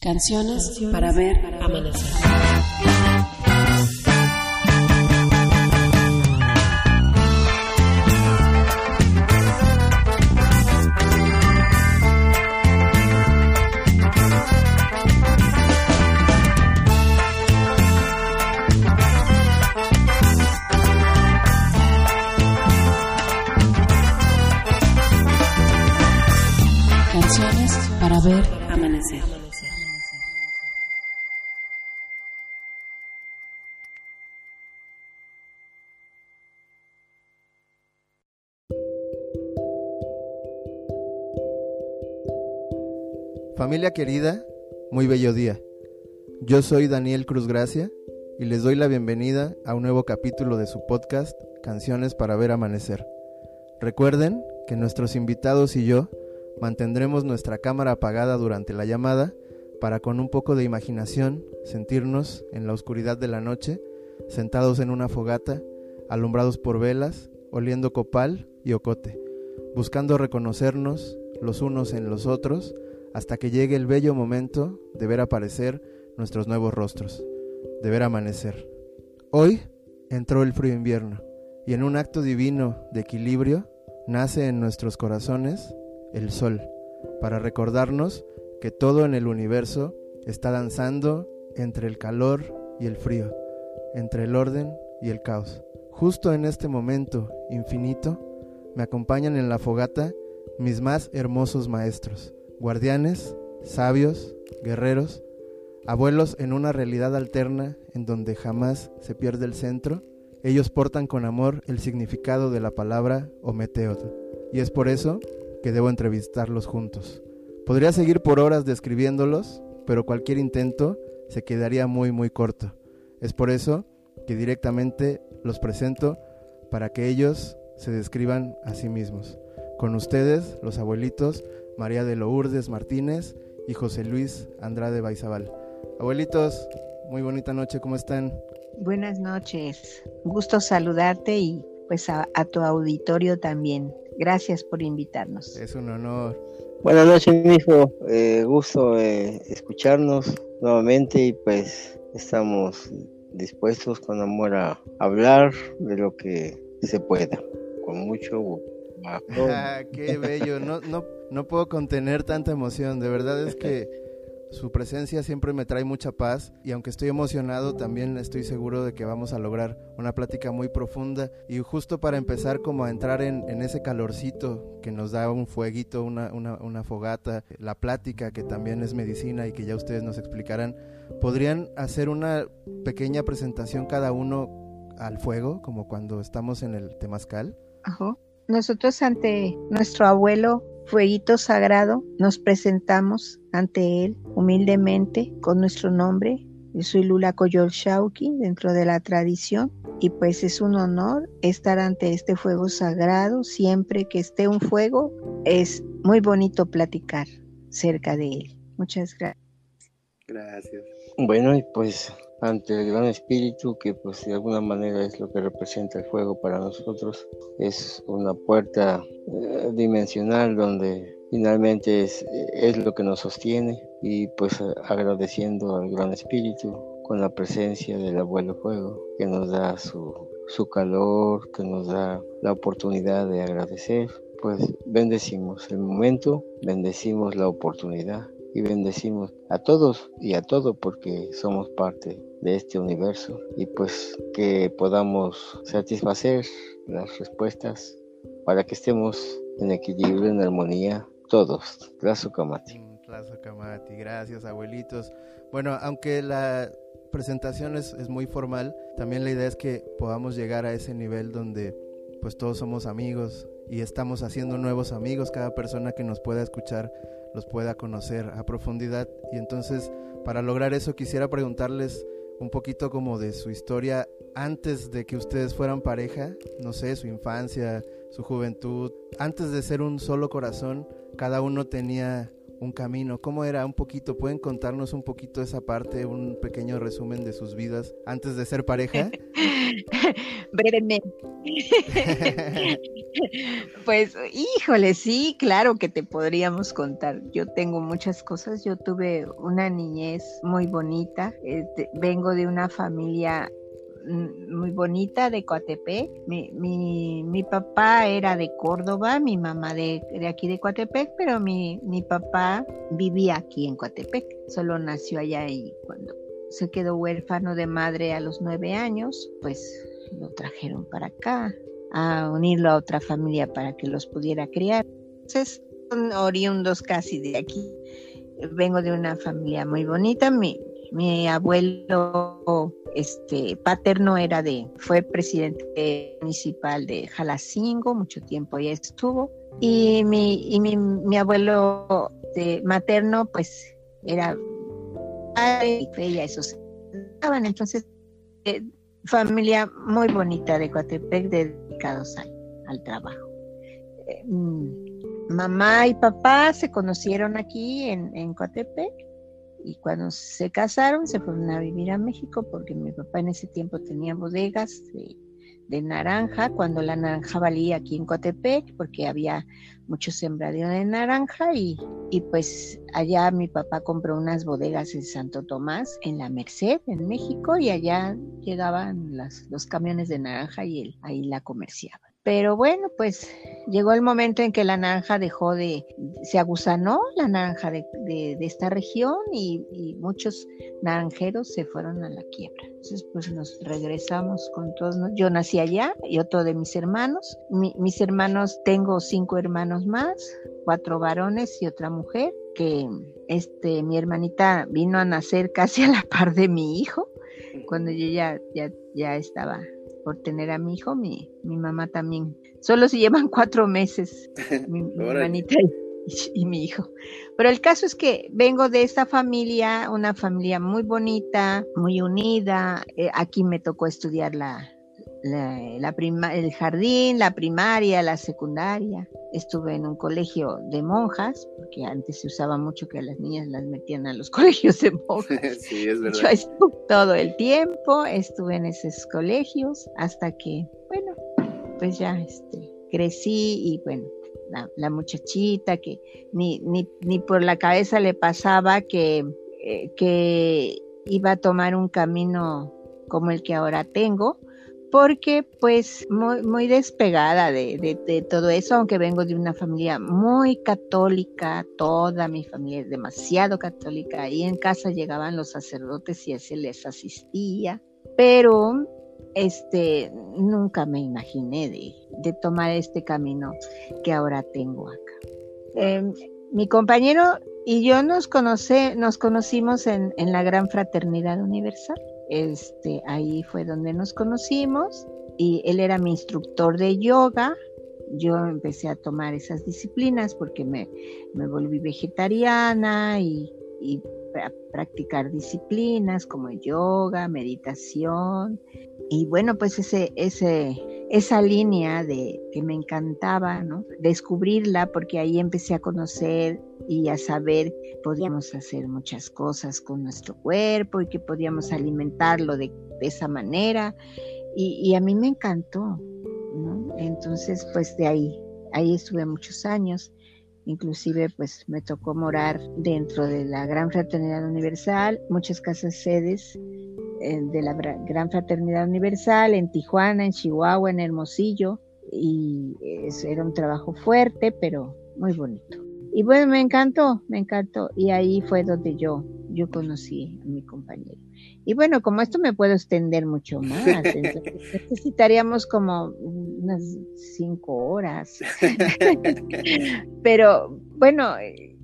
Canciones para ver amanecer. Familia querida, muy bello día. Yo soy Daniel Cruz Gracia y les doy la bienvenida a un nuevo capítulo de su podcast Canciones para ver amanecer. Recuerden que nuestros invitados y yo mantendremos nuestra cámara apagada durante la llamada para con un poco de imaginación sentirnos en la oscuridad de la noche, sentados en una fogata, alumbrados por velas, oliendo copal y ocote, buscando reconocernos los unos en los otros hasta que llegue el bello momento de ver aparecer nuestros nuevos rostros, de ver amanecer. Hoy entró el frío invierno y en un acto divino de equilibrio nace en nuestros corazones el sol, para recordarnos que todo en el universo está danzando entre el calor y el frío, entre el orden y el caos. Justo en este momento infinito me acompañan en la fogata mis más hermosos maestros, guardianes, sabios, guerreros, abuelos en una realidad alterna en donde jamás se pierde el centro, ellos portan con amor el significado de la palabra Ometeot. Y es por eso que debo entrevistarlos juntos. Podría seguir por horas describiéndolos, pero cualquier intento se quedaría muy muy corto. Es por eso que directamente los presento para que ellos se describan a sí mismos. Con ustedes, los abuelitos María de Lourdes Martínez y José Luis Andrade Baizabal. Abuelitos, muy bonita noche, ¿cómo están? Buenas noches, gusto saludarte y pues a, a tu auditorio también. Gracias por invitarnos. Es un honor. Buenas noches, hijo. Eh, gusto eh, escucharnos nuevamente y pues estamos dispuestos con amor a hablar de lo que se pueda, con mucho gusto. Ah, qué bello. No, no, no puedo contener tanta emoción. De verdad es que su presencia siempre me trae mucha paz y aunque estoy emocionado también estoy seguro de que vamos a lograr una plática muy profunda y justo para empezar como a entrar en, en ese calorcito que nos da un fueguito, una, una, una, fogata, la plática que también es medicina y que ya ustedes nos explicarán, ¿podrían hacer una pequeña presentación cada uno al fuego como cuando estamos en el temazcal? Ajá. Nosotros ante nuestro abuelo Fueguito Sagrado nos presentamos ante él humildemente con nuestro nombre. Yo soy Lula Coyol Shauki dentro de la tradición y pues es un honor estar ante este fuego sagrado. Siempre que esté un fuego es muy bonito platicar cerca de él. Muchas gracias. Gracias. Bueno, y pues ante el gran espíritu que pues de alguna manera es lo que representa el fuego para nosotros. Es una puerta eh, dimensional donde finalmente es, es lo que nos sostiene y pues agradeciendo al gran espíritu con la presencia del abuelo fuego que nos da su, su calor que nos da la oportunidad de agradecer. Pues bendecimos el momento bendecimos la oportunidad y bendecimos a todos y a todo porque somos parte de este universo y pues que podamos satisfacer las respuestas para que estemos en equilibrio, en armonía, todos. Gracias, Kamati. Gracias, Kamati. Gracias, abuelitos. Bueno, aunque la presentación es, es muy formal, también la idea es que podamos llegar a ese nivel donde pues todos somos amigos y estamos haciendo nuevos amigos, cada persona que nos pueda escuchar los pueda conocer a profundidad y entonces para lograr eso quisiera preguntarles un poquito como de su historia antes de que ustedes fueran pareja, no sé, su infancia, su juventud, antes de ser un solo corazón, cada uno tenía un camino. ¿Cómo era un poquito? ¿Pueden contarnos un poquito esa parte, un pequeño resumen de sus vidas antes de ser pareja? Brevemente. pues, híjole, sí, claro que te podríamos contar. Yo tengo muchas cosas. Yo tuve una niñez muy bonita. Este, vengo de una familia muy bonita de Coatepec. Mi, mi, mi, papá era de Córdoba, mi mamá de, de aquí de Coatepec, pero mi, mi, papá vivía aquí en Coatepec. Solo nació allá y cuando se quedó huérfano de madre a los nueve años, pues lo trajeron para acá a unirlo a otra familia para que los pudiera criar. Entonces, son oriundos casi de aquí. Vengo de una familia muy bonita. Mi, mi abuelo este paterno era de fue presidente municipal de Jalacingo, mucho tiempo ya estuvo. Y mi y mi, mi abuelo materno pues era padre y ella esos estaban entonces eh, familia muy bonita de Coatepec dedicados al, al trabajo. Eh, mm, mamá y papá se conocieron aquí en, en Coatepec y cuando se casaron se fueron a vivir a México porque mi papá en ese tiempo tenía bodegas de, naranja, cuando la naranja valía aquí en Coatepec, porque había mucho sembradío de naranja y, y, pues allá mi papá compró unas bodegas en Santo Tomás, en la Merced, en México, y allá llegaban los camiones de naranja y él ahí la comerciaba. Pero bueno, pues llegó el momento en que la naranja dejó de, se agusanó la naranja de, esta región y, muchos naranjeros se fueron a la quiebra. Entonces, pues nos regresamos con todos. Yo nací allá y otro de mis hermanos. mis hermanos, tengo cinco hermanos más, cuatro varones y otra mujer que este mi hermanita vino a nacer casi a la par de mi hijo cuando yo ya ya, ya estaba por tener a mi hijo, mi, mi mamá también. Solo se llevan cuatro meses, mi, hermanita y, mi hijo. Pero el caso es que vengo de esta familia, una familia muy bonita, muy unida. Eh, aquí me tocó estudiar la, la, prima, el jardín, la primaria, la secundaria. Estuve en un colegio de monjas, porque antes se usaba mucho que a las niñas las metían a los colegios de monjas. sí, es verdad. Yo estuve todo el tiempo, estuve en esos colegios hasta que, bueno, pues ya este, crecí y bueno, la, muchachita que ni, ni, ni, por la cabeza le pasaba que, eh, que iba a tomar un camino como el que ahora tengo, porque pues muy, despegada de, todo eso, aunque vengo de una familia muy católica, toda mi familia es demasiado católica, y en casa llegaban los sacerdotes y se les asistía, pero este nunca me imaginé de, de tomar este camino que ahora tengo acá. Em, mi compañero y yo nos, conoce, nos conocimos en, en la Gran Fraternidad Universal este, ahí fue donde nos conocimos y él era mi instructor de yoga. Yo empecé a tomar esas disciplinas porque me, me volví vegetariana y, y a practicar disciplinas como yoga, meditación. Y bueno, pues ese, ese, esa línea de que me encantaba, ¿no? Descubrirla porque ahí empecé a conocer y a saber podíamos hacer muchas cosas con nuestro cuerpo y que podíamos alimentarlo de, esa manera. Y, a mí me encantó, ¿no? Entonces, pues de ahí, ahí estuve muchos años. Inclusive, pues me tocó morar dentro de la Gran Fraternidad Universal, muchas casas sedes de la Gran Fraternidad Universal en Tijuana, en Chihuahua, en Hermosillo, y era un trabajo fuerte, pero muy bonito. Y bueno, me encantó, me encantó, y ahí fue donde yo, yo conocí a mi compañero. Y bueno, como esto me puedo extender mucho más, necesitaríamos como unas cinco horas. pero bueno, eh,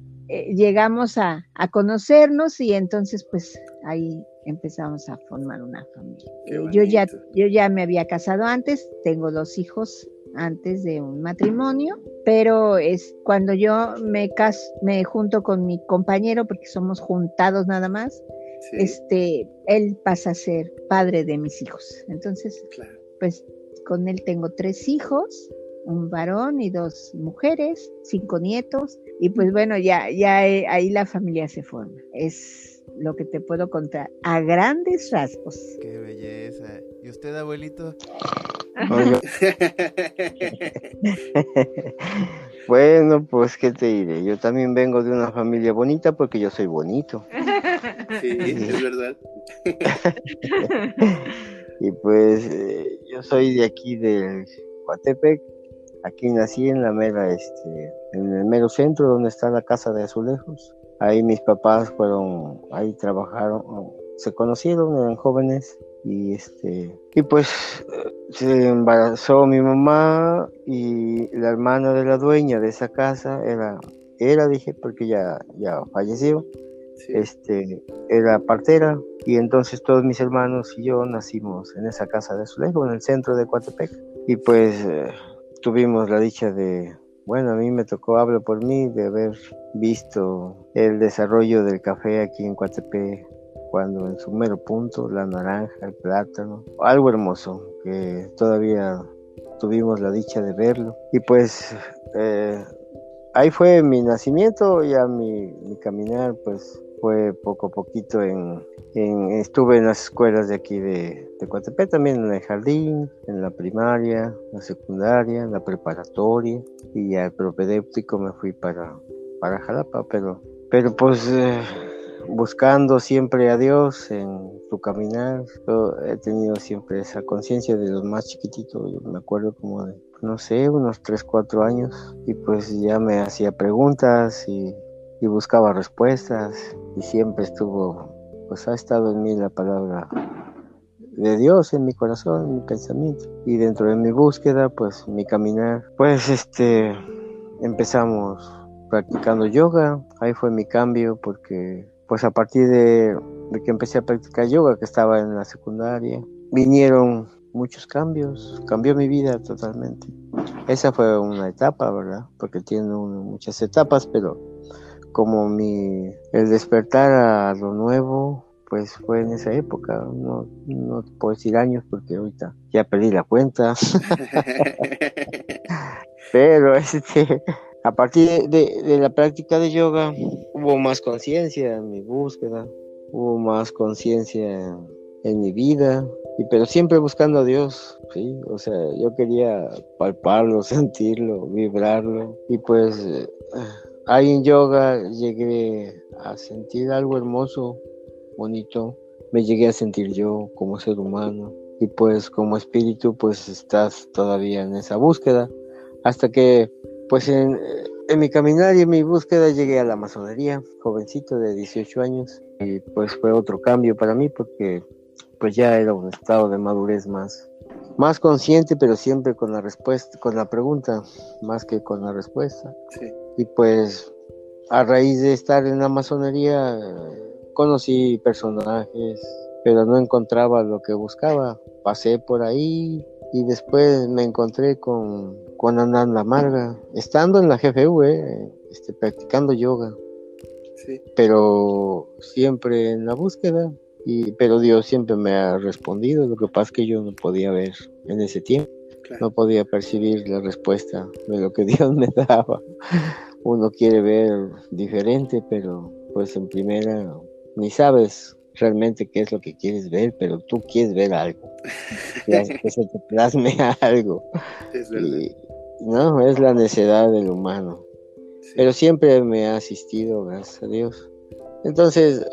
llegamos a, a conocernos y entonces pues ahí empezamos a formar una familia. Eh, yo ya, yo ya me había casado antes, tengo dos hijos antes de un matrimonio, pero es cuando yo me caso, me junto con mi compañero, porque somos juntados nada más, este, él pasa a ser padre de mis hijos. Entonces, pues con él tengo tres hijos, un varón y dos mujeres, cinco nietos, Y pues bueno, ya, ya eh, ahí la familia se forma. Es lo que te puedo contar a grandes rasgos. Qué belleza. ¿Y usted, abuelito? bueno, pues qué te diré. Yo también vengo de una familia bonita porque yo soy bonito. Sí, es verdad. y pues eh, yo soy de aquí del Coatepec. Aquí nací en la mera, este, en el mero centro donde está la casa de azulejos. Ahí mis papás fueron, ahí trabajaron, se conocieron, eran jóvenes y este y pues se embarazó mi mamá y la hermana de la dueña de esa casa era era dije porque ya ya falleció. Este era partera y entonces todos mis hermanos y yo nacimos en esa casa de Azulejo en el centro de Coatepec. Y pues eh, tuvimos la dicha de bueno, a mí me tocó, hablo por mí, de haber visto el desarrollo del café aquí en Coatepec cuando en su mero punto, la naranja, el plátano, algo hermoso que todavía tuvimos la dicha de verlo. Y pues eh, ahí fue mi nacimiento, ya mi, mi, caminar pues fue poco a poquito en, estuve en las escuelas de aquí de, de Coatepec, también en el jardín, en la primaria, la secundaria, la preparatoria y al propedéutico me fui para, para Jalapa, pero, pero pues... Eh, buscando siempre a Dios en tu caminar. Yo he tenido siempre esa conciencia de los más chiquititos, yo me acuerdo como de, no sé, unos 3, 4 años, y pues ya me hacía preguntas y, buscaba respuestas, y siempre estuvo, pues ha estado en mí la palabra de Dios en mi corazón, en mi pensamiento. Y dentro de mi búsqueda, pues mi caminar, pues este, empezamos practicando yoga. Ahí fue mi cambio porque pues a partir de, que empecé a practicar yoga, que estaba en la secundaria, vinieron muchos cambios, cambió mi vida totalmente. Esa fue una etapa, ¿verdad? Porque tiene muchas etapas, pero como mi el despertar a lo nuevo, pues fue en esa época, no, no puedo decir años porque ahorita ya perdí la cuenta. pero este a partir de, la práctica de yoga hubo más conciencia en mi búsqueda, hubo más conciencia en, mi vida, y, pero siempre buscando a Dios, ¿sí? O sea, yo quería palparlo, sentirlo, vibrarlo, y pues eh, ahí en yoga llegué a sentir algo hermoso, bonito, me llegué a sentir yo como ser humano, y pues como espíritu pues estás todavía en esa búsqueda, hasta que pues en, mi caminar y en mi búsqueda llegué a la masonería, jovencito de 18 años, y pues fue otro cambio para mí porque pues ya era un estado de madurez más, más consciente, pero siempre con la respuesta, con la pregunta, más que con la respuesta. Y pues a raíz de estar en la masonería conocí personajes, pero no encontraba lo que buscaba. Pasé por ahí y después me encontré con con Ananda Amarga, estando en la GFU, eh, este, practicando yoga. Pero siempre en la búsqueda, y, pero Dios siempre me ha respondido. Lo que pasa es que yo no podía ver en ese tiempo, no podía percibir la respuesta de lo que Dios me daba. Uno quiere ver diferente, pero pues en primera ni sabes realmente qué es lo que quieres ver, pero tú quieres ver algo, que se te plasme algo. Es verdad. No, es la necedad del humano. Pero siempre me ha asistido, gracias a Dios. Entonces,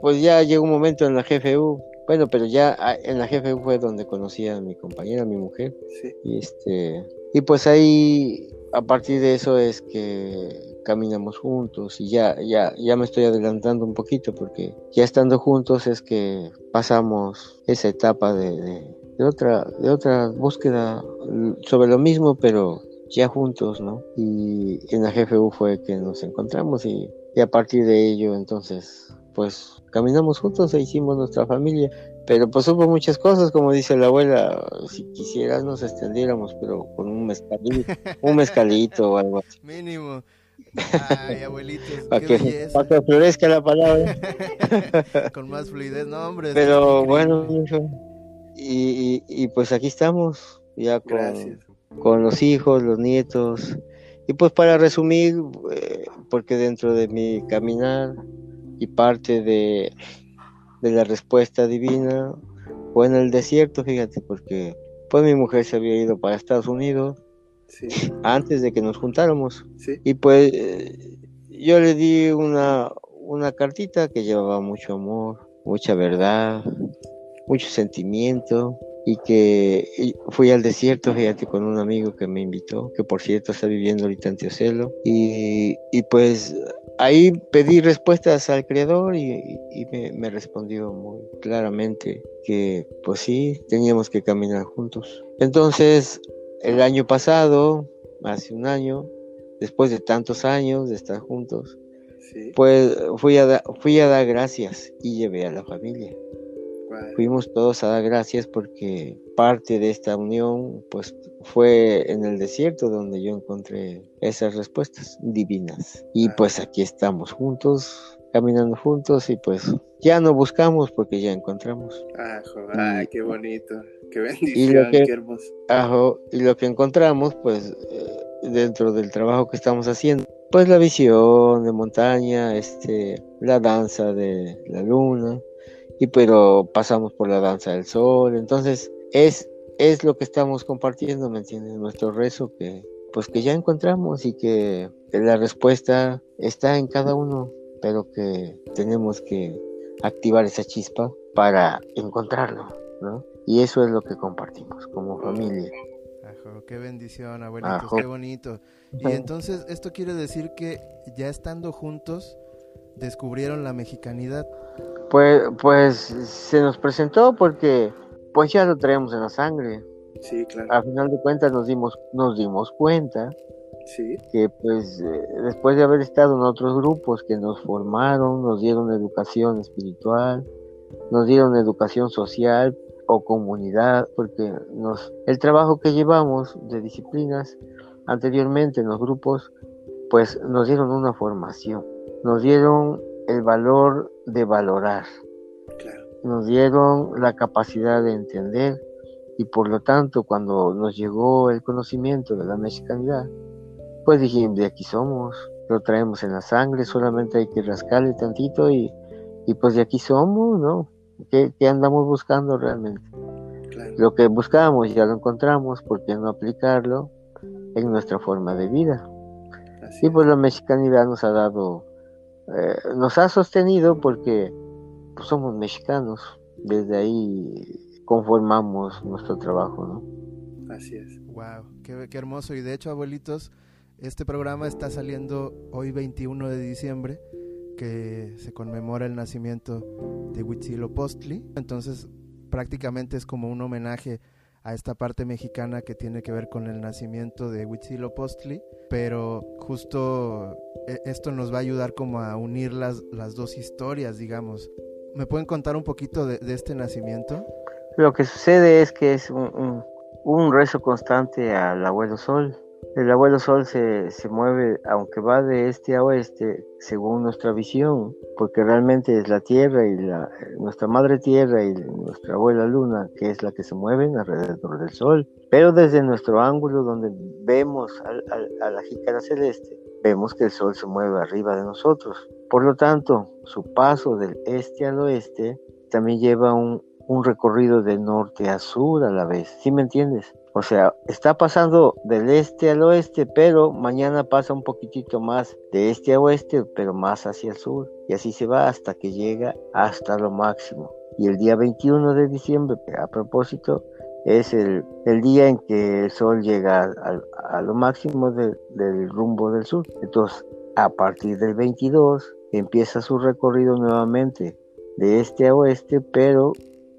pues ya llegó un momento en la GFU. Bueno, pero ya ah, en la GFU fue donde conocí a mi compañera, a mi mujer. Y este, y pues ahí, a partir de eso es que caminamos juntos y ya, ya, ya me estoy adelantando un poquito porque ya estando juntos es que pasamos esa etapa de de otra, de otra búsqueda sobre lo mismo, pero ya juntos, ¿no? Y en la GFU fue que nos encontramos y, a partir de ello entonces pues caminamos juntos e hicimos nuestra familia. Pero pues hubo muchas cosas, como dice la abuela, si quisieras nos extendiéramos, pero con un mezcalito, un mezcalito o algo así. Mínimo. Ay, abuelitos, para que, para que florezca la palabra. con más fluidez, no, hombre. Pero bueno, y, y, pues aquí estamos, ya con, con los hijos, los nietos, Y pues para resumir, eh, porque dentro de mi caminar y parte de, de la respuesta divina fue en el desierto, fíjate, porque pues mi mujer se había ido para Estados Unidos antes de que nos juntáramos. Y pues eh, yo le di una, una cartita que llevaba mucho amor, mucha verdad, mucho sentimiento y que fui al desierto, fíjate, con un amigo que me invitó, que por cierto está viviendo ahorita en Teocelo, y, y pues ahí pedí respuestas al Creador y, y me, me, respondió muy claramente que pues sí, teníamos que caminar juntos. Entonces, el año pasado, hace un año, después de tantos años de estar juntos, pues fui a, fui a dar gracias y llevé a la familia. Fuimos todos a dar gracias porque parte de esta unión pues fue en el desierto donde yo encontré esas respuestas divinas. Y pues aquí estamos juntos, caminando juntos y pues ya no buscamos porque ya encontramos. Ah, ay, qué bonito, qué bendición, qué hermoso. y lo que encontramos pues eh, dentro del trabajo que estamos haciendo pues la visión de montaña, este, la danza de la luna, y pero pasamos por la danza del sol, entonces es, es lo que estamos compartiendo, ¿me entiendes? Nuestro rezo que pues que ya encontramos y que, la respuesta está en cada uno, pero que tenemos que activar esa chispa para encontrarlo, ¿no? Y eso es lo que compartimos como familia. qué bendición, abuelitos, qué bonito. Y entonces esto quiere decir que ya estando juntos descubrieron la mexicanidad. Pues, pues se nos presentó porque pues ya lo traemos en la sangre. Sí, claro. A final de cuentas nos dimos, nos dimos cuenta que pues eh, después de haber estado en otros grupos que nos formaron, nos dieron educación espiritual, nos dieron educación social o comunidad, porque nos, el trabajo que llevamos de disciplinas anteriormente en los grupos, pues nos dieron una formación, nos dieron el valor de valorar. Nos dieron la capacidad de entender y por lo tanto cuando nos llegó el conocimiento de la mexicanidad, pues dijimos, de aquí somos, lo traemos en la sangre, solamente hay que rascarle tantito y, y pues de aquí somos, ¿no? ¿Qué, andamos buscando realmente? Lo que buscamos ya lo encontramos, ¿por qué no aplicarlo en nuestra forma de vida? y pues la mexicanidad nos ha dado eh, nos ha sostenido porque pues, somos mexicanos, desde ahí conformamos nuestro trabajo, ¿no? Así es. Wow, qué, qué hermoso. Y de hecho, abuelitos, este programa está saliendo hoy 21 de diciembre, que se conmemora el nacimiento de Huitzilopochtli. Entonces, prácticamente es como un homenaje a esta parte mexicana que tiene que ver con el nacimiento de Huitzilopochtli, pero justo e, esto nos va a ayudar como a unir las, las dos historias, digamos. ¿Me pueden contar un poquito de, este nacimiento? Lo que sucede es que es un, un rezo constante al abuelo Sol, el abuelo Sol se, se, mueve, aunque va de este a oeste, según nuestra visión, porque realmente es la Tierra y la, nuestra Madre Tierra y nuestra abuela Luna, que es la que se mueven alrededor del Sol. Pero desde nuestro ángulo donde vemos a la jícara celeste, vemos que el Sol se mueve arriba de nosotros. Por lo tanto, su paso del este al oeste también lleva un, un recorrido de norte a sur a la vez. ¿Sí me entiendes? O sea, está pasando del este al oeste, pero mañana pasa un poquitito más de este a oeste, pero más hacia el sur. Y así se va hasta que llega hasta lo máximo. Y el día 21 de diciembre, a propósito, es el, día en que el sol llega a, lo máximo del rumbo del sur. Entonces, a partir del 22 empieza su recorrido nuevamente de este a oeste, pero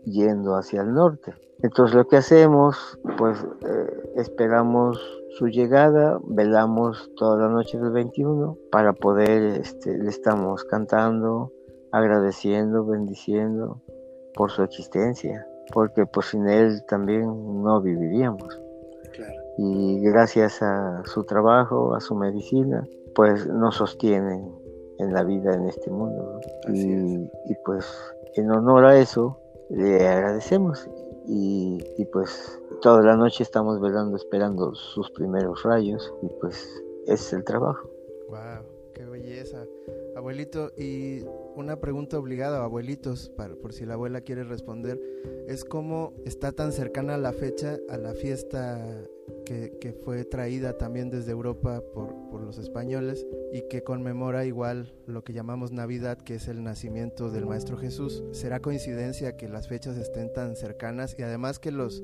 yendo hacia el norte. Entonces lo que hacemos, pues eh, esperamos su llegada, velamos toda la noche del 21 para poder, este, le estamos cantando, agradeciendo, bendiciendo por su existencia, porque pues sin él también no viviríamos. Y gracias a su trabajo, a su medicina, pues nos sostienen en la vida en este mundo. Y, y pues en honor a eso, le agradecemos y, pues toda la noche estamos velando esperando sus primeros rayos y pues es el trabajo. Wow, qué belleza. Abuelito, y una pregunta obligada, abuelitos, para, por si la abuela quiere responder, es cómo está tan cercana la fecha a la fiesta que, fue traída también desde Europa por, por, los españoles y que conmemora igual lo que llamamos Navidad, que es el nacimiento del Maestro Jesús. ¿Será coincidencia que las fechas estén tan cercanas y además que los,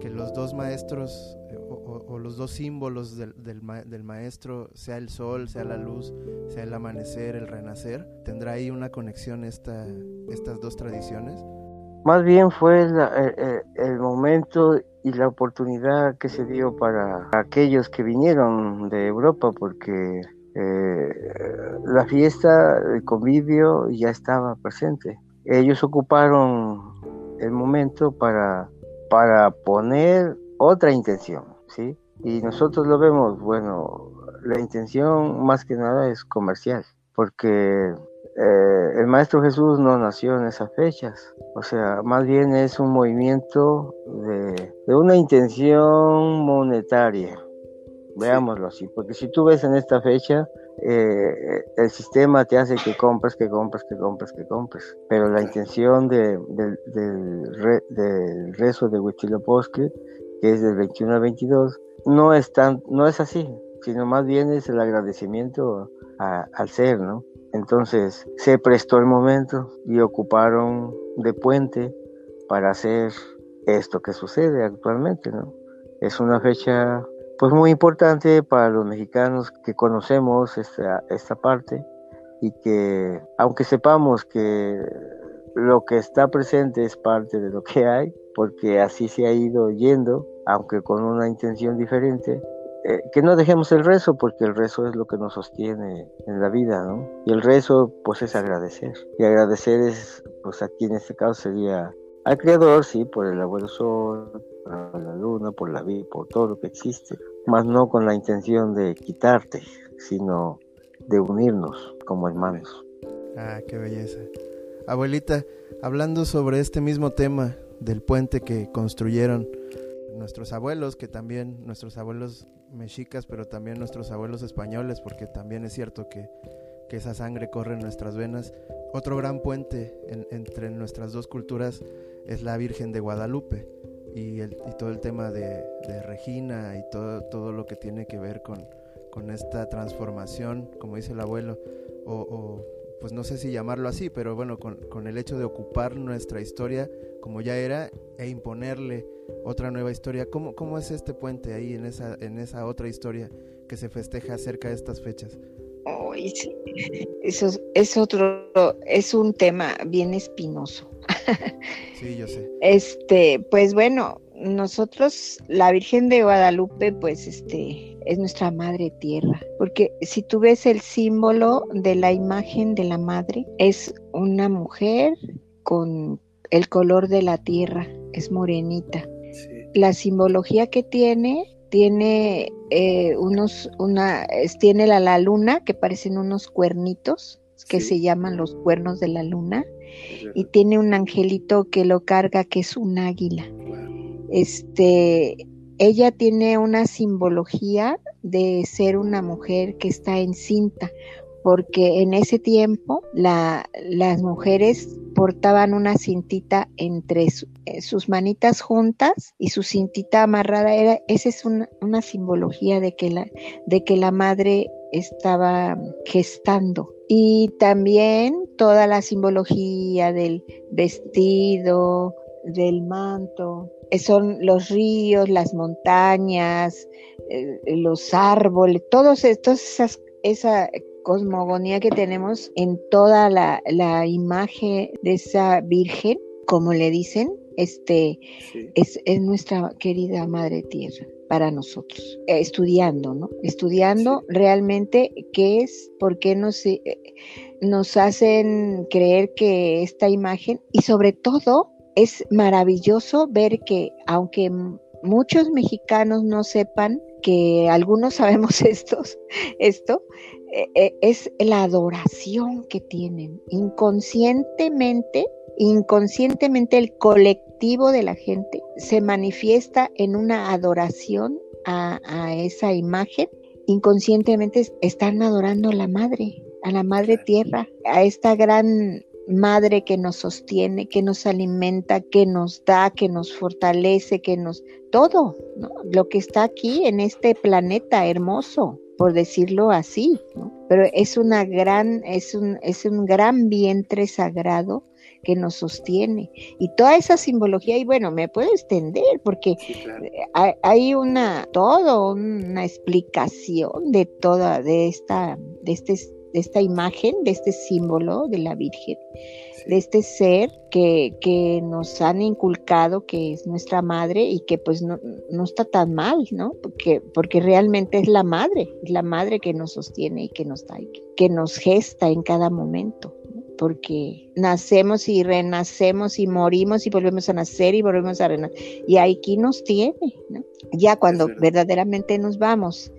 que los dos maestros eh, o, los dos símbolos del, del, ma del, maestro, sea el sol, sea la luz, sea el amanecer, el renacer, ¿tendrá ahí una conexión esta, estas dos tradiciones? Más bien fue la, el, el, momento y la oportunidad que se dio para aquellos que vinieron de Europa, porque eh, la fiesta, el convivio ya estaba presente. Ellos ocuparon el momento para, para poner otra intención, ¿sí? Y nosotros lo vemos, bueno, la intención más que nada es comercial, porque eh, el Maestro Jesús no nació en esas fechas, o sea, más bien es un movimiento de, de una intención monetaria, veámoslo así, porque si tú ves en esta fecha, eh, el sistema te hace que compres, que compres, que compres, que compres, pero la intención de, de, del, re, del rezo de Huitzilopochtli, que es del 21 al 22, no es, tan, no es así, sino más bien es el agradecimiento a, al ser, ¿no? Entonces se prestó el momento y ocuparon de puente para hacer esto que sucede actualmente, ¿no? Es una fecha pues muy importante para los mexicanos que conocemos esta, esta parte y que aunque sepamos que lo que está presente es parte de lo que hay, porque así se ha ido yendo, aunque con una intención diferente, eh, que no dejemos el rezo, porque el rezo es lo que nos sostiene en la vida, ¿no? Y el rezo, pues, es agradecer. Y agradecer es, pues, aquí en este caso sería al Creador, sí, por el abuelo Sol, por la luna, por la vida, por todo lo que existe, más no con la intención de quitarte, sino de unirnos como hermanos. Ah, qué belleza. Abuelita, hablando sobre este mismo tema del puente que construyeron nuestros abuelos, que también nuestros abuelos mexicas, pero también nuestros abuelos españoles, porque también es cierto que, que esa sangre corre en nuestras venas. Otro gran puente en, entre nuestras dos culturas es la Virgen de Guadalupe y, el, y todo el tema de, de, Regina y todo, todo lo que tiene que ver con, con esta transformación, como dice el abuelo, o, o pues no sé si llamarlo así, pero bueno, con, con, el hecho de ocupar nuestra historia como ya era e imponerle otra nueva historia. ¿Cómo, cómo es este puente ahí en esa, en esa otra historia que se festeja cerca de estas fechas? Oh, eso es otro, es un tema bien espinoso. Sí, yo sé. Este, pues bueno, nosotros, la Virgen de Guadalupe, pues este, es nuestra madre tierra, porque si tú ves el símbolo de la imagen de la madre, es una mujer con el color de la tierra, es morenita. La simbología que tiene, tiene eh, unos, una, tiene la, la, luna, que parecen unos cuernitos, que sí. se llaman los cuernos de la luna, y tiene un angelito que lo carga, que es un águila. Este, ella tiene una simbología de ser una mujer que está encinta, porque en ese tiempo la, las mujeres portaban una cintita entre eh, sus manitas juntas y su cintita amarrada. Era, esa es una, simbología de que, la, de que la madre estaba gestando. Y también toda la simbología del vestido, del manto, son los ríos, las montañas, eh, los árboles, todos estos, esas, esa cosmogonía que tenemos en toda la, la, imagen de esa Virgen, como le dicen, este sí. es, es, nuestra querida Madre Tierra para nosotros, eh, estudiando, ¿no? Estudiando sí. realmente qué es, por qué nos, eh, nos hacen creer que esta imagen, y sobre todo es maravilloso ver que aunque muchos mexicanos no sepan que algunos sabemos estos, esto, es la adoración que tienen. Inconscientemente, inconscientemente el colectivo de la gente se manifiesta en una adoración a, a esa imagen. Inconscientemente están adorando a la madre, a la madre tierra, a esta gran madre que nos sostiene, que nos alimenta, que nos da, que nos fortalece, que nos... todo, lo que está aquí en este planeta hermoso, por decirlo así, pero es una gran, es un, es un gran vientre sagrado que nos sostiene. Y toda esa simbología, y bueno, me puedo extender porque hay, una, todo, una explicación de toda, de esta, de este de esta imagen, de este símbolo de la Virgen, de este ser que, que, nos han inculcado que es nuestra madre y que pues no, no, está tan mal, ¿no? Porque, porque realmente es la madre, es la madre que nos sostiene y que nos da, que nos gesta en cada momento porque nacemos y renacemos y morimos y volvemos a nacer y volvemos a renacer. Y aquí nos tiene, ¿no? Ya cuando verdaderamente nos vamos,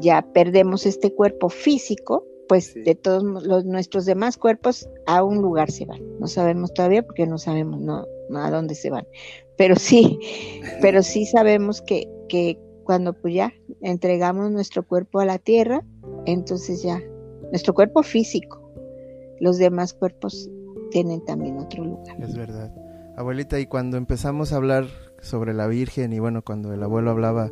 ya perdemos este cuerpo físico, pues de todos los, nuestros demás cuerpos a un lugar se van. No sabemos todavía porque no sabemos no, a dónde se van. Pero sí, pero sí sabemos que, que cuando pues ya entregamos nuestro cuerpo a la tierra, entonces ya, nuestro cuerpo físico, los demás cuerpos tienen también otro lugar. Es verdad. Abuelita, y cuando empezamos a hablar sobre la Virgen y bueno, cuando el abuelo hablaba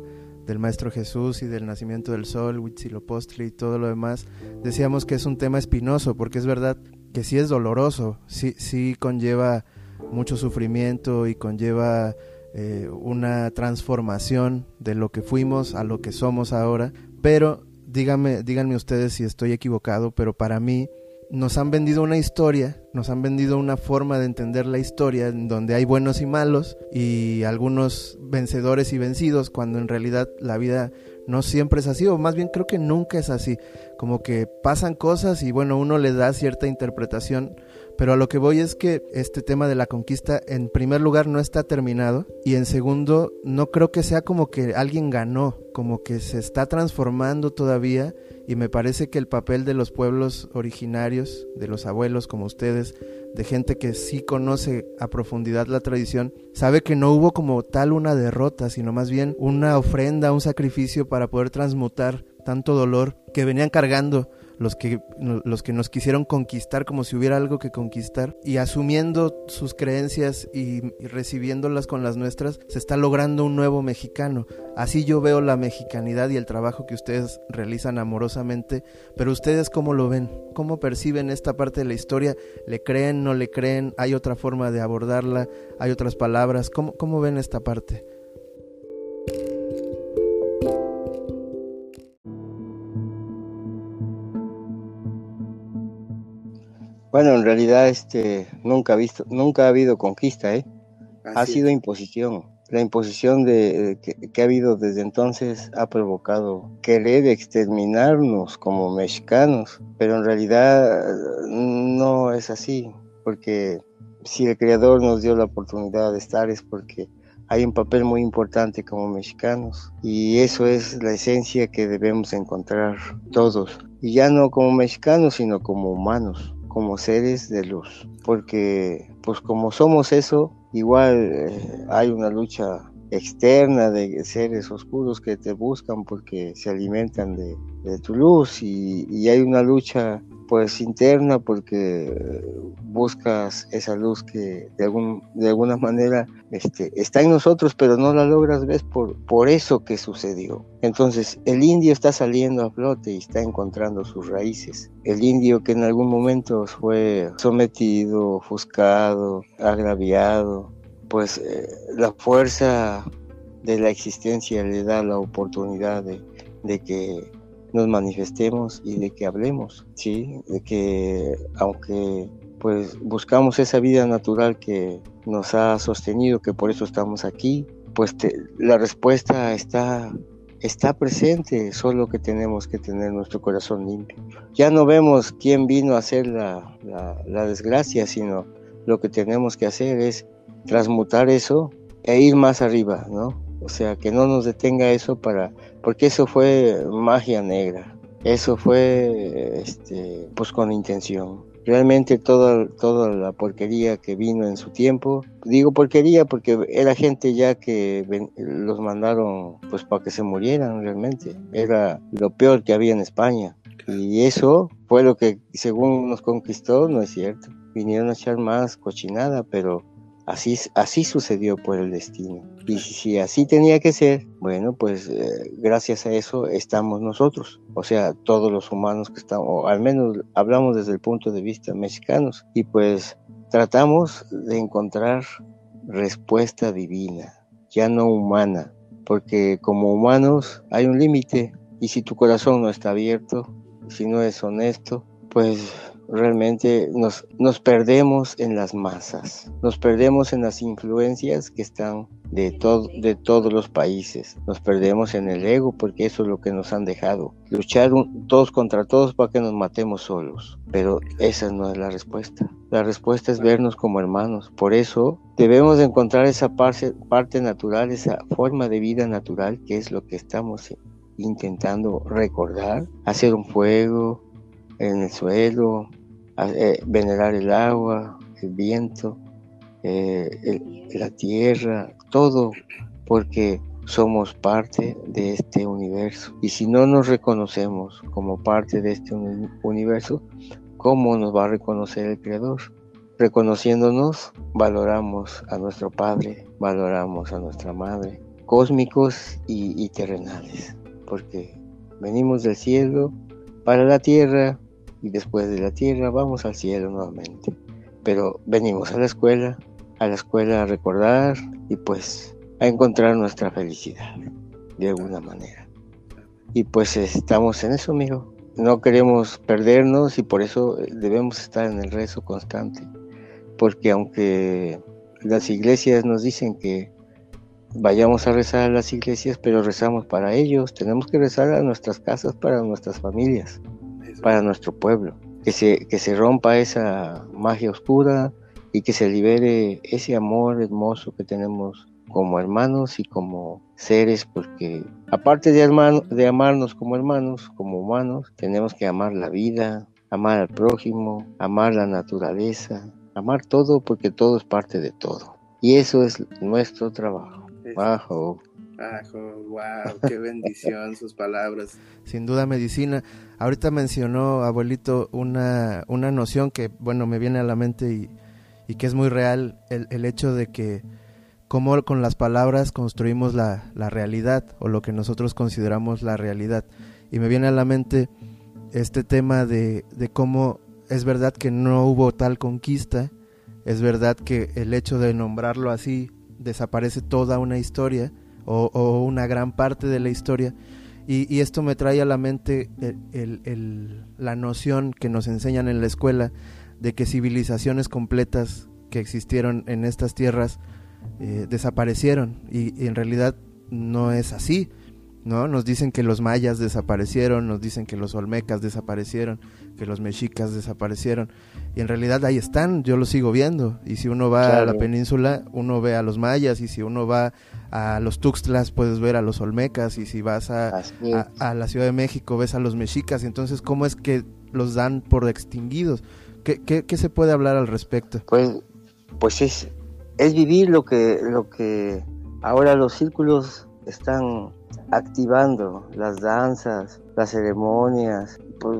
del Maestro Jesús y del nacimiento del sol, Huitzilopochtli y todo lo demás, decíamos que es un tema espinoso, porque es verdad que sí es doloroso, sí, sí conlleva mucho sufrimiento y conlleva eh, una transformación de lo que fuimos a lo que somos ahora, pero díganme, díganme ustedes si estoy equivocado, pero para mí nos han vendido una historia, nos han vendido una forma de entender la historia en donde hay buenos y malos y algunos vencedores y vencidos, cuando en realidad la vida no siempre es así, o más bien creo que nunca es así, como que pasan cosas y bueno, uno le da cierta interpretación pero a lo que voy es que este tema de la conquista, en primer lugar, no está terminado. Y en segundo, no creo que sea como que alguien ganó, como que se está transformando todavía. Y me parece que el papel de los pueblos originarios, de los abuelos como ustedes, de gente que sí conoce a profundidad la tradición, sabe que no hubo como tal una derrota, sino más bien una ofrenda, un sacrificio para poder transmutar tanto dolor que venían cargando los que, los que nos quisieron conquistar como si hubiera algo que conquistar. Y asumiendo sus creencias y, recibiéndolas con las nuestras, se está logrando un nuevo mexicano. Así yo veo la mexicanidad y el trabajo que ustedes realizan amorosamente, pero ustedes cómo lo ven, cómo perciben esta parte de la historia, le creen, no le creen, hay otra forma de abordarla, hay otras palabras, ¿cómo, cómo ven esta parte? Bueno, en realidad este nunca ha visto, nunca ha habido conquista, ¿eh? ha sido imposición. La imposición de, que, ha habido desde entonces ha provocado querer exterminarnos como mexicanos, pero en realidad no es así, porque si el Creador nos dio la oportunidad de estar es porque hay un papel muy importante como mexicanos y eso es la esencia que debemos encontrar todos, y ya no como mexicanos, sino como humanos como seres de luz, porque pues como somos eso, igual eh, hay una lucha externa de seres oscuros que te buscan porque se alimentan de, tu luz y, y, hay una lucha pues interna porque buscas esa luz que de, algún, de alguna manera este, está en nosotros pero no la logras ver por, por eso que sucedió. Entonces el indio está saliendo a flote y está encontrando sus raíces. El indio que en algún momento fue sometido, ofuscado, agraviado, pues eh, la fuerza de la existencia le da la oportunidad de, de que nos manifestemos y de que hablemos, ¿sí? De que aunque pues buscamos esa vida natural que nos ha sostenido, que por eso estamos aquí, pues la respuesta está, está presente, solo que tenemos que tener nuestro corazón limpio. Ya no vemos quién vino a hacer la, la desgracia, sino lo que tenemos que hacer es transmutar eso e ir más arriba, ¿no? O sea, que no nos detenga eso para, porque eso fue magia negra, eso fue, este, pues con intención. realmente toda, toda la porquería que vino en su tiempo. Digo porquería porque era gente ya que los mandaron pues para que se murieran realmente. Era lo peor que había en España. Y eso fue lo que según nos conquistó, no es cierto. Vinieron a echar más cochinada, pero Así, así sucedió por el destino. Y si así tenía que ser, bueno, pues eh, gracias a eso estamos nosotros, o sea, todos los humanos que estamos, o al menos hablamos desde el punto de vista mexicanos, y pues tratamos de encontrar respuesta divina, ya no humana, porque como humanos hay un límite, y si tu corazón no está abierto, si no es honesto, pues realmente nos, nos perdemos en las masas, nos perdemos en las influencias que están de, todo, de todos los países, nos perdemos en el ego porque eso es lo que nos han dejado, luchar todos contra todos para que nos matemos solos, pero esa no es la respuesta, la respuesta es vernos como hermanos, por eso debemos encontrar esa parte, parte natural, esa forma de vida natural que es lo que estamos intentando recordar, hacer un fuego en el suelo, eh, venerar el agua, el viento, eh, la tierra, todo, porque somos parte de este universo. Y si no nos reconocemos como parte de este universo, ¿cómo nos va a reconocer el Creador? Reconociéndonos, valoramos a nuestro Padre, valoramos a nuestra Madre, cósmicos y terrenales, porque venimos del cielo para la tierra y después de la tierra vamos al cielo nuevamente. Pero venimos a la escuela, a la escuela a recordar y pues a encontrar nuestra felicidad de alguna manera. Y pues estamos en eso, amigo. No queremos perdernos y por eso debemos estar en el rezo constante. Porque aunque las iglesias nos dicen que vayamos a rezar a las iglesias, pero rezamos para ellos, tenemos que rezar a nuestras casas para nuestras familias para nuestro pueblo, que se, que se rompa esa magia oscura y que se libere ese amor hermoso que tenemos como hermanos y como seres, porque aparte de, de amarnos como hermanos, como humanos, tenemos que amar la vida, amar al prójimo, amar la naturaleza, amar todo porque todo es parte de todo. Y eso es nuestro trabajo. Bajo wow, qué bendición sus palabras. Sin duda medicina. Ahorita mencionó, abuelito, una, una noción que, bueno, me viene a la mente y, y que es muy real, el, el, hecho de que cómo con las palabras construimos la, la realidad o lo que nosotros consideramos la realidad. Y me viene a la mente este tema de, de cómo es verdad que no hubo tal conquista, es verdad que el hecho de nombrarlo así desaparece toda una historia o, una gran parte de la historia. Y, esto me trae a la mente la noción que nos enseñan en la escuela de que civilizaciones completas que existieron en estas tierras eh, desaparecieron y, en realidad no es así. ¿No? Nos dicen que los mayas desaparecieron, nos dicen que los olmecas desaparecieron, que los mexicas desaparecieron, y en realidad ahí están, yo los sigo viendo, y si uno va a la península, uno ve a los mayas, y si uno va a los tuxtlas, puedes ver a los olmecas, y si vas a, a, la Ciudad de México, ves a los mexicas, entonces, ¿cómo es que los dan por extinguidos? ¿Qué, qué, qué se puede hablar al respecto? Pues, pues es, es vivir lo que, lo que ahora los círculos están activando las danzas, las ceremonias, pues,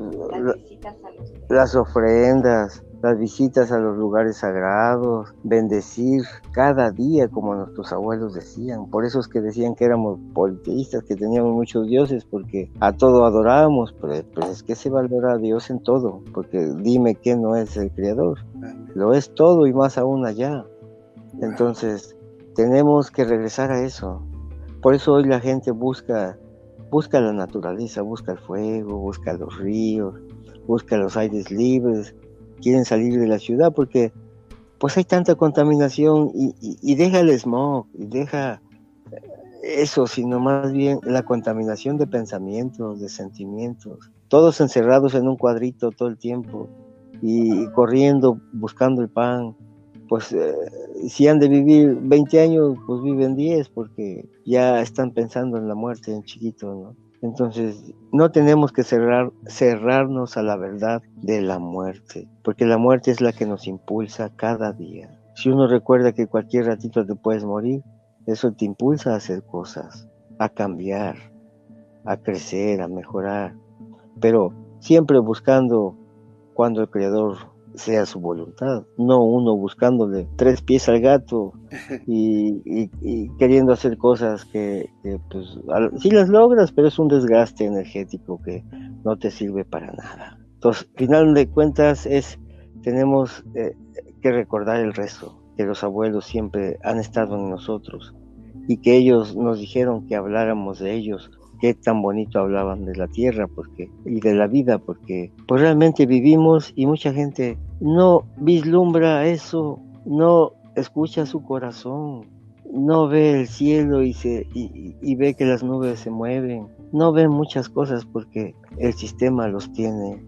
las, ofrendas, las visitas a los lugares sagrados, bendecir cada día como nuestros abuelos decían. Por eso es que decían que éramos politeístas, que teníamos muchos dioses, porque a todo adorábamos, pero pues es que se valora a Dios en todo, porque dime que no es el creador, lo es todo y más aún allá. Entonces, tenemos que regresar a eso, por eso hoy la gente busca, busca la naturaleza, busca el fuego, busca los ríos, busca los aires libres, quieren salir de la ciudad porque pues hay tanta contaminación y, deja el smog, y deja eso, sino más bien la contaminación de pensamientos, de sentimientos, todos encerrados en un cuadrito todo el tiempo y corriendo, buscando el pan, pues eh, si han de vivir 20 años, pues viven 10 porque ya están pensando en la muerte en chiquito, ¿no? Entonces, no tenemos que cerrar, cerrarnos a la verdad de la muerte, porque la muerte es la que nos impulsa cada día. Si uno recuerda que cualquier ratito te puedes morir, eso te impulsa a hacer cosas, a cambiar, a crecer, a mejorar, pero siempre buscando cuando el Creador sea su voluntad, no uno buscándole tres pies al gato y, queriendo hacer cosas que, pues sí las logras, pero es un desgaste energético que no te sirve para nada. Entonces, final de cuentas es, tenemos eh, que recordar el resto, que los abuelos siempre han estado en nosotros y que ellos nos dijeron que habláramos de ellos qué tan bonito hablaban de la tierra porque y de la vida porque pues realmente vivimos y mucha gente no vislumbra eso no escucha su corazón no ve el cielo y se y ve que las nubes se mueven no ve muchas cosas porque el sistema los tiene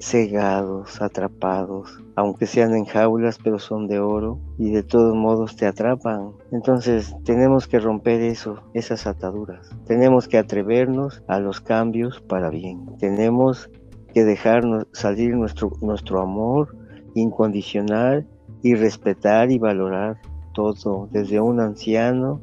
cegados, atrapados, aunque sean en jaulas, pero son de oro y de todos modos te atrapan. Entonces tenemos que romper eso, esas ataduras. Tenemos que atrevernos a los cambios para bien. Tenemos que dejarnos salir nuestro, nuestro amor incondicional y respetar y valorar todo, desde un anciano,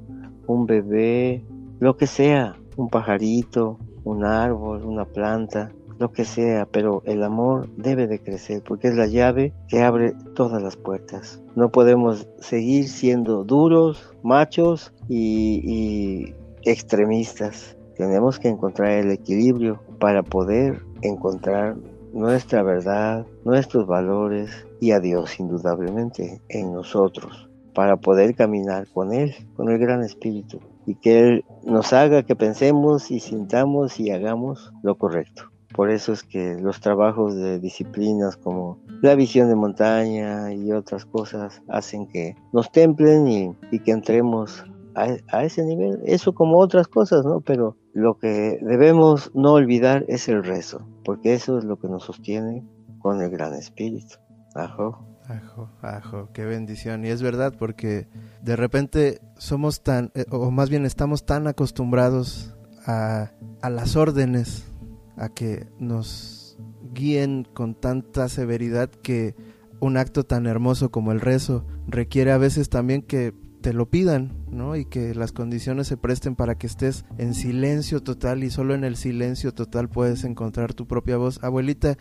un bebé, lo que sea, un pajarito, un árbol, una planta, lo que sea, pero el amor debe de crecer porque es la llave que abre todas las puertas. No podemos seguir siendo duros, machos y, extremistas. Tenemos que encontrar el equilibrio para poder encontrar nuestra verdad, nuestros valores y a Dios indudablemente en nosotros para poder caminar con Él, con el gran Espíritu y que Él nos haga que pensemos y sintamos y hagamos lo correcto. Por eso es que los trabajos de disciplinas como la visión de montaña y otras cosas hacen que nos templen y, que entremos a, ese nivel. Eso como otras cosas, ¿no? Pero lo que debemos no olvidar es el rezo, porque eso es lo que nos sostiene con el gran espíritu. Ajo. Ajo, ajo, qué bendición. Y es verdad, porque de repente somos tan, eh, o más bien estamos tan acostumbrados a, a las órdenes a que nos guíen con tanta severidad que un acto tan hermoso como el rezo requiere a veces también que te lo pidan, ¿no? Y que las condiciones se presten para que estés en silencio total y solo en el silencio total puedes encontrar tu propia voz. Abuelita,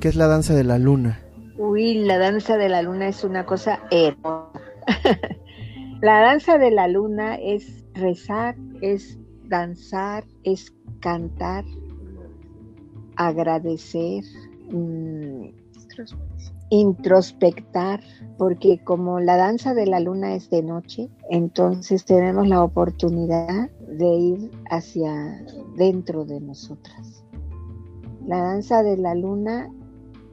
¿qué es la danza de la luna? Uy, la danza de la luna es una cosa hermosa. la danza de la luna es rezar, es danzar, es cantar, agradecer, mm, introspectar, porque como la danza de la luna es de noche, entonces tenemos la oportunidad de ir hacia dentro de nosotras. La danza de la luna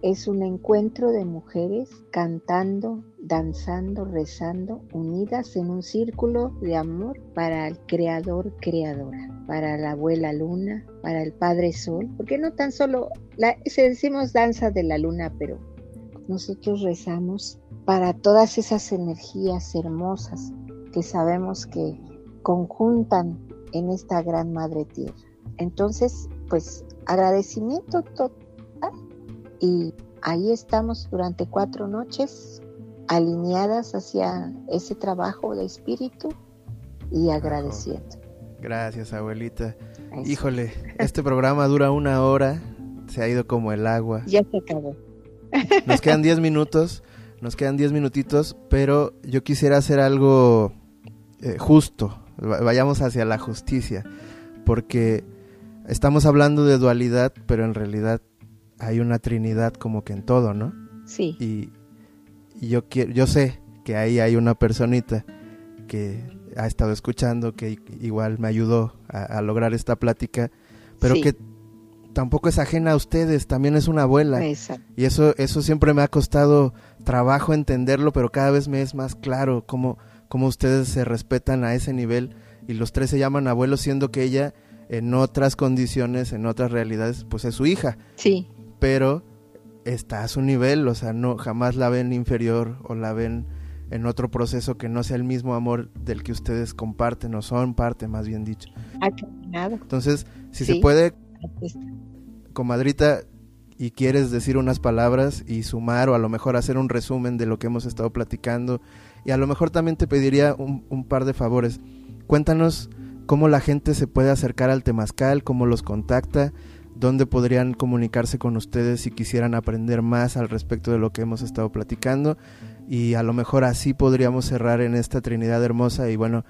es un encuentro de mujeres cantando, danzando, rezando, unidas en un círculo de amor para el creador creadora, para la abuela luna, para el padre sol, porque no tan solo, la, se decimos danza de la luna, pero nosotros rezamos para todas esas energías hermosas que sabemos que conjuntan en esta gran madre tierra. Entonces, pues agradecimiento total y ahí estamos durante cuatro noches alineadas hacia ese trabajo de espíritu y agradeciendo. Gracias, abuelita. Híjole, este programa dura una hora, se ha ido como el agua. Ya se acabó. Nos quedan diez minutos, nos quedan diez minutitos, pero yo quisiera hacer algo eh, justo, vayamos hacia la justicia, porque estamos hablando de dualidad, pero en realidad hay una trinidad como que en todo, ¿no? Sí. Y, yo quiero, yo sé que ahí hay una personita que ha estado escuchando, que igual me ayudó a, lograr esta plática, pero que tampoco es ajena a ustedes, también es una abuela. Exacto. Y eso, eso siempre me ha costado trabajo entenderlo, pero cada vez me es más claro cómo, cómo ustedes se respetan a ese nivel y los tres se llaman abuelos, siendo que ella en otras condiciones, en otras realidades, pues es su hija. Sí pero está a su nivel, o sea, no jamás la ven inferior o la ven en otro proceso que no sea el mismo amor del que ustedes comparten o son parte, más bien dicho. Entonces, si se puede, comadrita, y quieres decir unas palabras y sumar o a lo mejor hacer un resumen de lo que hemos estado platicando y a lo mejor también te pediría un, un par de favores. Cuéntanos cómo la gente se puede acercar al Temazcal, cómo los contacta, dónde podrían comunicarse con ustedes si quisieran aprender más al respecto de lo que hemos estado platicando y a lo mejor así podríamos cerrar en esta Trinidad hermosa y bueno,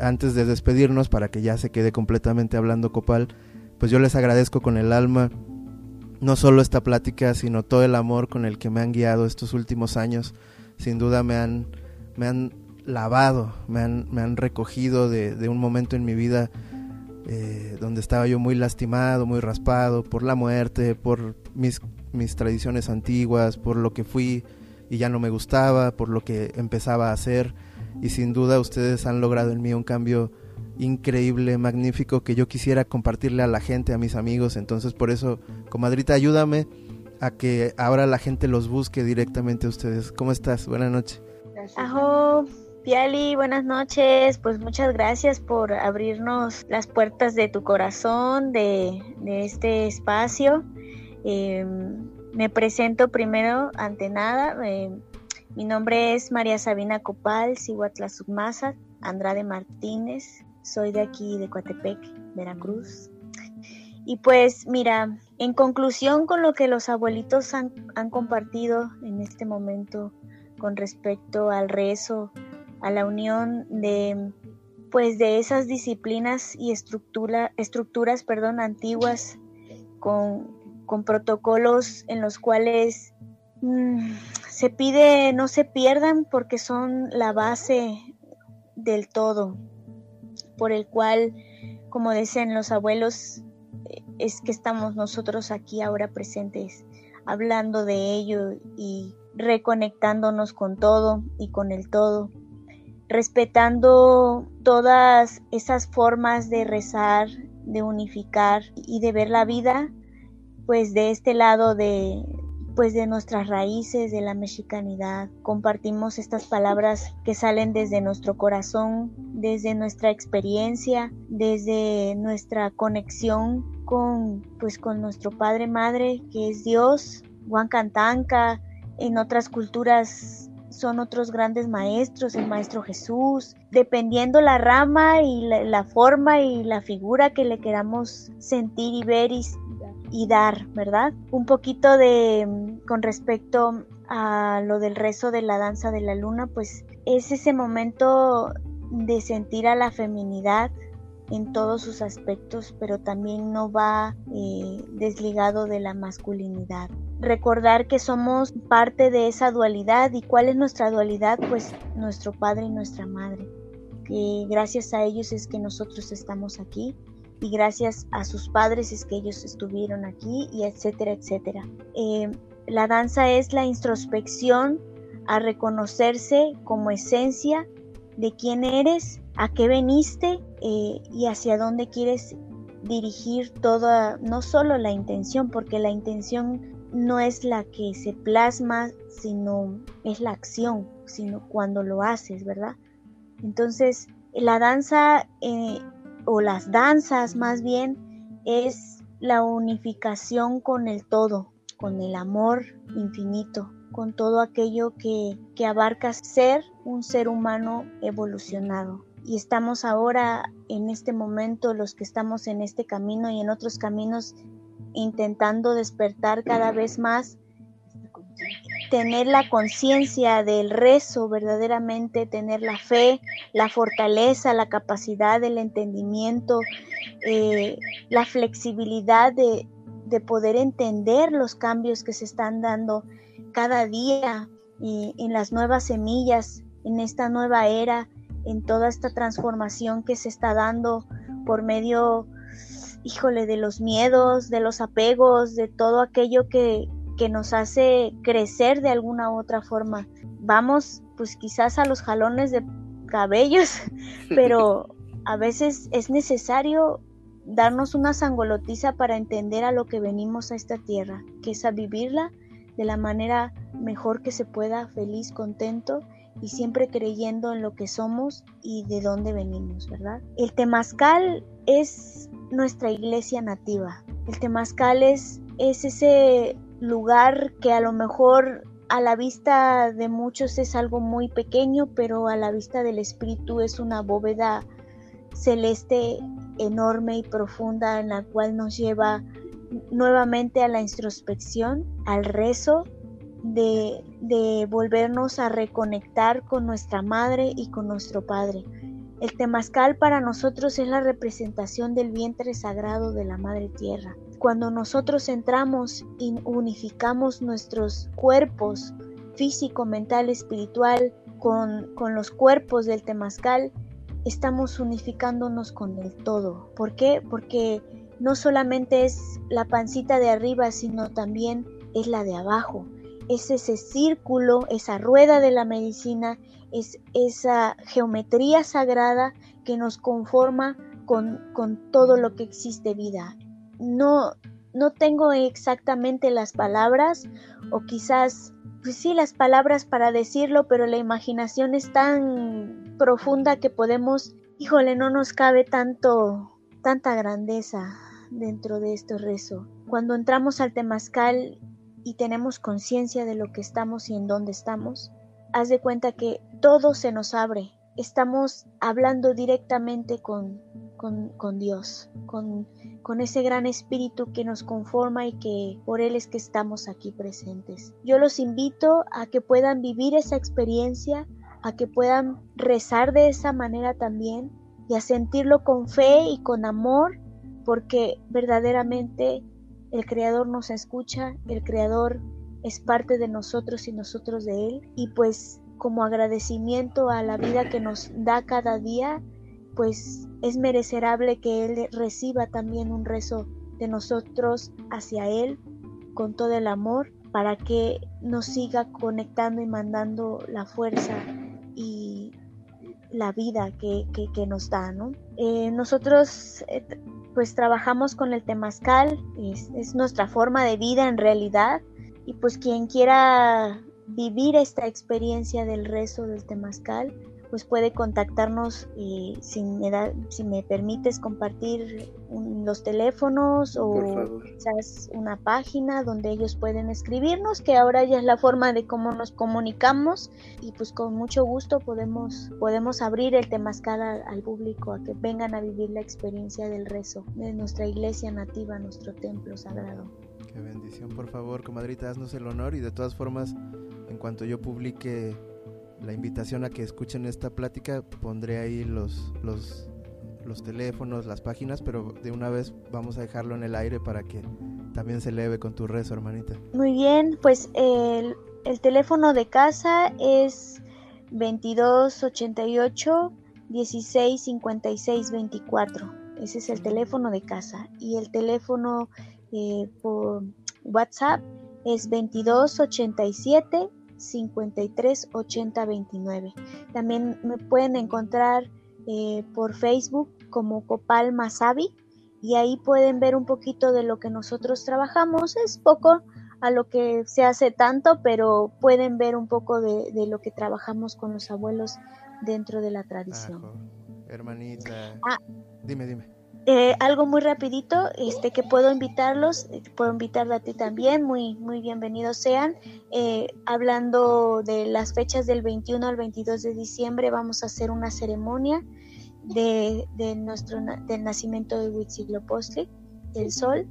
antes de despedirnos para que ya se quede completamente hablando Copal, pues yo les agradezco con el alma no solo esta plática, sino todo el amor con el que me han guiado estos últimos años. Sin duda me han, me han lavado, me han, me han recogido de, de un momento en mi vida eh, donde estaba yo muy lastimado, muy raspado por la muerte, por mis, mis tradiciones antiguas, por lo que fui y ya no me gustaba, por lo que empezaba a hacer. Y sin duda ustedes han logrado en mí un cambio increíble, magnífico, que yo quisiera compartirle a la gente, a mis amigos. Entonces por eso, comadrita, ayúdame a que ahora la gente los busque directamente a ustedes. ¿Cómo estás? Buenas noches. Ajo, Piali, buenas noches. Pues muchas gracias por abrirnos las puertas de tu corazón, de, este espacio. Em, me presento primero, ante nada. Em, mi nombre es María Sabina Copal, Cihuatla Submasa, Andrade Martínez. Soy de aquí, de Coatepec, Veracruz. Y pues mira, en conclusión con lo que los abuelitos han, han compartido en este momento con respecto al rezo, a la unión de pues de esas disciplinas y estructura, estructuras perdón, antiguas con, protocolos en los cuales mm, se pide no se pierdan porque son la base del todo, por el cual, como dicen los abuelos, es que estamos nosotros aquí ahora presentes, hablando de ello y reconectándonos con todo y con el todo respetando todas esas formas de rezar, de unificar y de ver la vida, pues de este lado de pues de nuestras raíces, de la mexicanidad. Compartimos estas palabras que salen desde nuestro corazón, desde nuestra experiencia, desde nuestra conexión con pues con nuestro Padre Madre, que es Dios, Huancantanca, en otras culturas son otros grandes maestros, el maestro Jesús, dependiendo la rama y la, forma y la figura que le queramos sentir y ver y, dar, ¿verdad? Un poquito de con respecto a lo del rezo de la danza de la luna, pues es ese momento de sentir a la feminidad en todos sus aspectos, pero también no va eh, desligado de la masculinidad recordar que somos parte de esa dualidad y cuál es nuestra dualidad, pues nuestro padre y nuestra madre, que gracias a ellos es que nosotros estamos aquí y gracias a sus padres es que ellos estuvieron aquí y etcétera, etcétera. Eh, la danza es la introspección a reconocerse como esencia de quién eres, a qué veniste eh, y hacia dónde quieres dirigir toda, no solo la intención, porque la intención no es la que se plasma, sino es la acción, sino cuando lo haces, ¿verdad? Entonces, la danza eh, o las danzas más bien es la unificación con el todo, con el amor infinito, con todo aquello que, que abarca ser un ser humano evolucionado. Y estamos ahora en este momento, los que estamos en este camino y en otros caminos, intentando despertar cada vez más, tener la conciencia del rezo, verdaderamente tener la fe, la fortaleza, la capacidad del entendimiento, eh, la flexibilidad de, de, poder entender los cambios que se están dando cada día y en las nuevas semillas, en esta nueva era, en toda esta transformación que se está dando por medio híjole, de los miedos, de los apegos, de todo aquello que, que nos hace crecer de alguna u otra forma. Vamos, pues quizás a los jalones de cabellos, pero a veces es necesario darnos una sangolotiza para entender a lo que venimos a esta tierra, que es a vivirla de la manera mejor que se pueda, feliz, contento y siempre creyendo en lo que somos y de dónde venimos, ¿verdad? El temazcal es nuestra iglesia nativa. El temazcal es, es ese lugar que a lo mejor a la vista de muchos es algo muy pequeño, pero a la vista del espíritu es una bóveda celeste enorme y profunda en la cual nos lleva nuevamente a la introspección, al rezo, de, de, volvernos a reconectar con nuestra madre y con nuestro padre. El temazcal para nosotros es la representación del vientre sagrado de la madre tierra. Cuando nosotros entramos y unificamos nuestros cuerpos físico, mental, espiritual con, con los cuerpos del temazcal, estamos unificándonos con el todo. ¿Por qué? Porque no solamente es la pancita de arriba, sino también es la de abajo. Es ese círculo, esa rueda de la medicina, es esa geometría sagrada que nos conforma con, con todo lo que existe vida. No, no tengo exactamente las palabras o quizás, pues sí, las palabras para decirlo, pero la imaginación es tan profunda que podemos, híjole, no nos cabe tanto, tanta grandeza dentro de este rezo. Cuando entramos al temazcal y tenemos conciencia de lo que estamos y en dónde estamos, haz de cuenta que todo se nos abre. Estamos hablando directamente con, con, Dios, con, con ese gran espíritu que nos conforma y que por Él es que estamos aquí presentes. Yo los invito a que puedan vivir esa experiencia, a que puedan rezar de esa manera también y a sentirlo con fe y con amor, porque verdaderamente el Creador nos escucha, el Creador es parte de nosotros y nosotros de Él. Y pues como agradecimiento a la vida que nos da cada día, pues es merecerable que Él reciba también un rezo de nosotros hacia Él con todo el amor para que nos siga conectando y mandando la fuerza y la vida que, que, nos da, ¿no? Eh, nosotros eh, pues trabajamos con el temazcal, es, es nuestra forma de vida en realidad y pues quien quiera vivir esta experiencia del rezo del temazcal, pues puede contactarnos eh, si, me si me permites compartir los teléfonos o quizás una página donde ellos pueden escribirnos, que ahora ya es la forma de cómo nos comunicamos y pues con mucho gusto podemos, podemos abrir el temazcal al, público a que vengan a vivir la experiencia del rezo de nuestra iglesia nativa, nuestro templo sagrado. Bendición, por favor, comadrita, haznos el honor y de todas formas, en cuanto yo publique la invitación a que escuchen esta plática, pondré ahí los, los, los teléfonos, las páginas, pero de una vez vamos a dejarlo en el aire para que también se eleve con tu rezo, hermanita. Muy bien, pues el, el teléfono de casa es 2288 1656 24. Ese es el teléfono de casa. Y el teléfono eh, por WhatsApp es 2287 53 80 29. También me pueden encontrar eh, por Facebook como Copal Masabi y ahí pueden ver un poquito de lo que nosotros trabajamos. Es poco a lo que se hace tanto, pero pueden ver un poco de, lo que trabajamos con los abuelos dentro de la tradición. hermanita. Ah. dime, dime. Eh, algo muy rapidito, este que puedo invitarlos, eh, puedo invitarla a ti también, muy, muy bienvenidos sean. Eh, hablando de las fechas del 21 al 22 de diciembre, vamos a hacer una ceremonia de, de nuestro del nacimiento de Huitzilopochtli, el sol.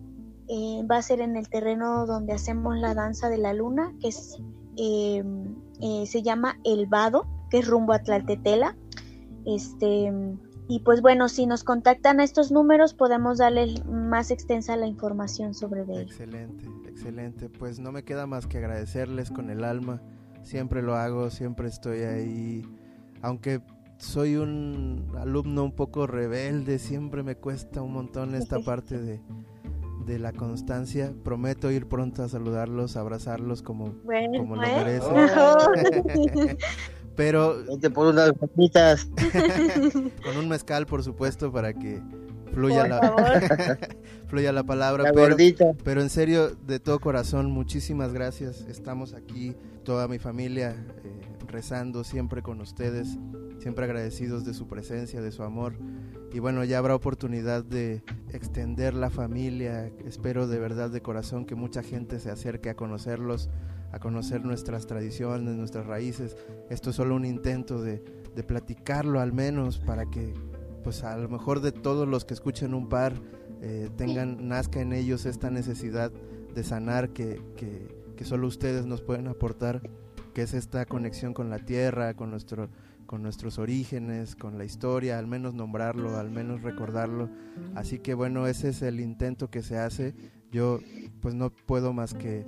va a ser en el terreno donde hacemos la danza de la luna, que es, se llama El Vado, que es rumbo a Tlaltetela. Este y pues bueno, si nos contactan a estos números podemos darles más extensa la información sobre ellos. Excelente, excelente. Pues no me queda más que agradecerles con el alma. Siempre lo hago, siempre estoy ahí. Aunque soy un alumno un poco rebelde, siempre me cuesta un montón esta parte de, de la constancia. Prometo ir pronto a saludarlos, abrazarlos como, como lo merecen. Pero. por unas con un mezcal, por supuesto, para que fluya la, fluya la palabra. pero, pero en serio, de todo corazón, muchísimas gracias. Estamos aquí, toda mi familia, eh, rezando siempre con ustedes, siempre agradecidos de su presencia, de su amor. Y bueno, ya habrá oportunidad de extender la familia. Espero de verdad de corazón que mucha gente se acerque a conocerlos, a conocer nuestras tradiciones, nuestras raíces. Esto es solo un intento de, de platicarlo al menos para que pues a lo mejor de todos los que escuchen un par eh, tengan, nazca en ellos esta necesidad de sanar que, que, que solo ustedes nos pueden aportar que es esta conexión con la tierra, con, nuestro, con nuestros orígenes, con la historia, al menos nombrarlo, al menos recordarlo. Así que bueno, ese es el intento que se hace. Yo pues no puedo más que,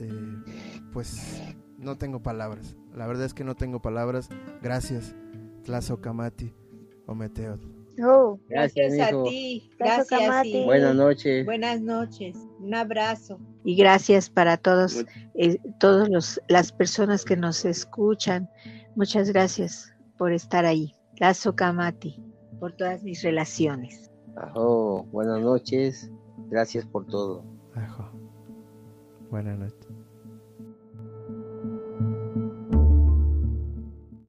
eh, pues no tengo palabras. La verdad es que no tengo palabras. Gracias, Tlazo Kamati o Meteo. Oh, gracias, Gracias, a ti. Gracias, Gracias. Buenas noches. Buenas noches. Un abrazo. Y gracias para todos, eh, todos los, las personas que nos escuchan. Muchas gracias por estar ahí. Lazo Kamati, por todas mis relaciones. Ajo, buenas noches. Gracias por todo. Ajo. Buenas noches.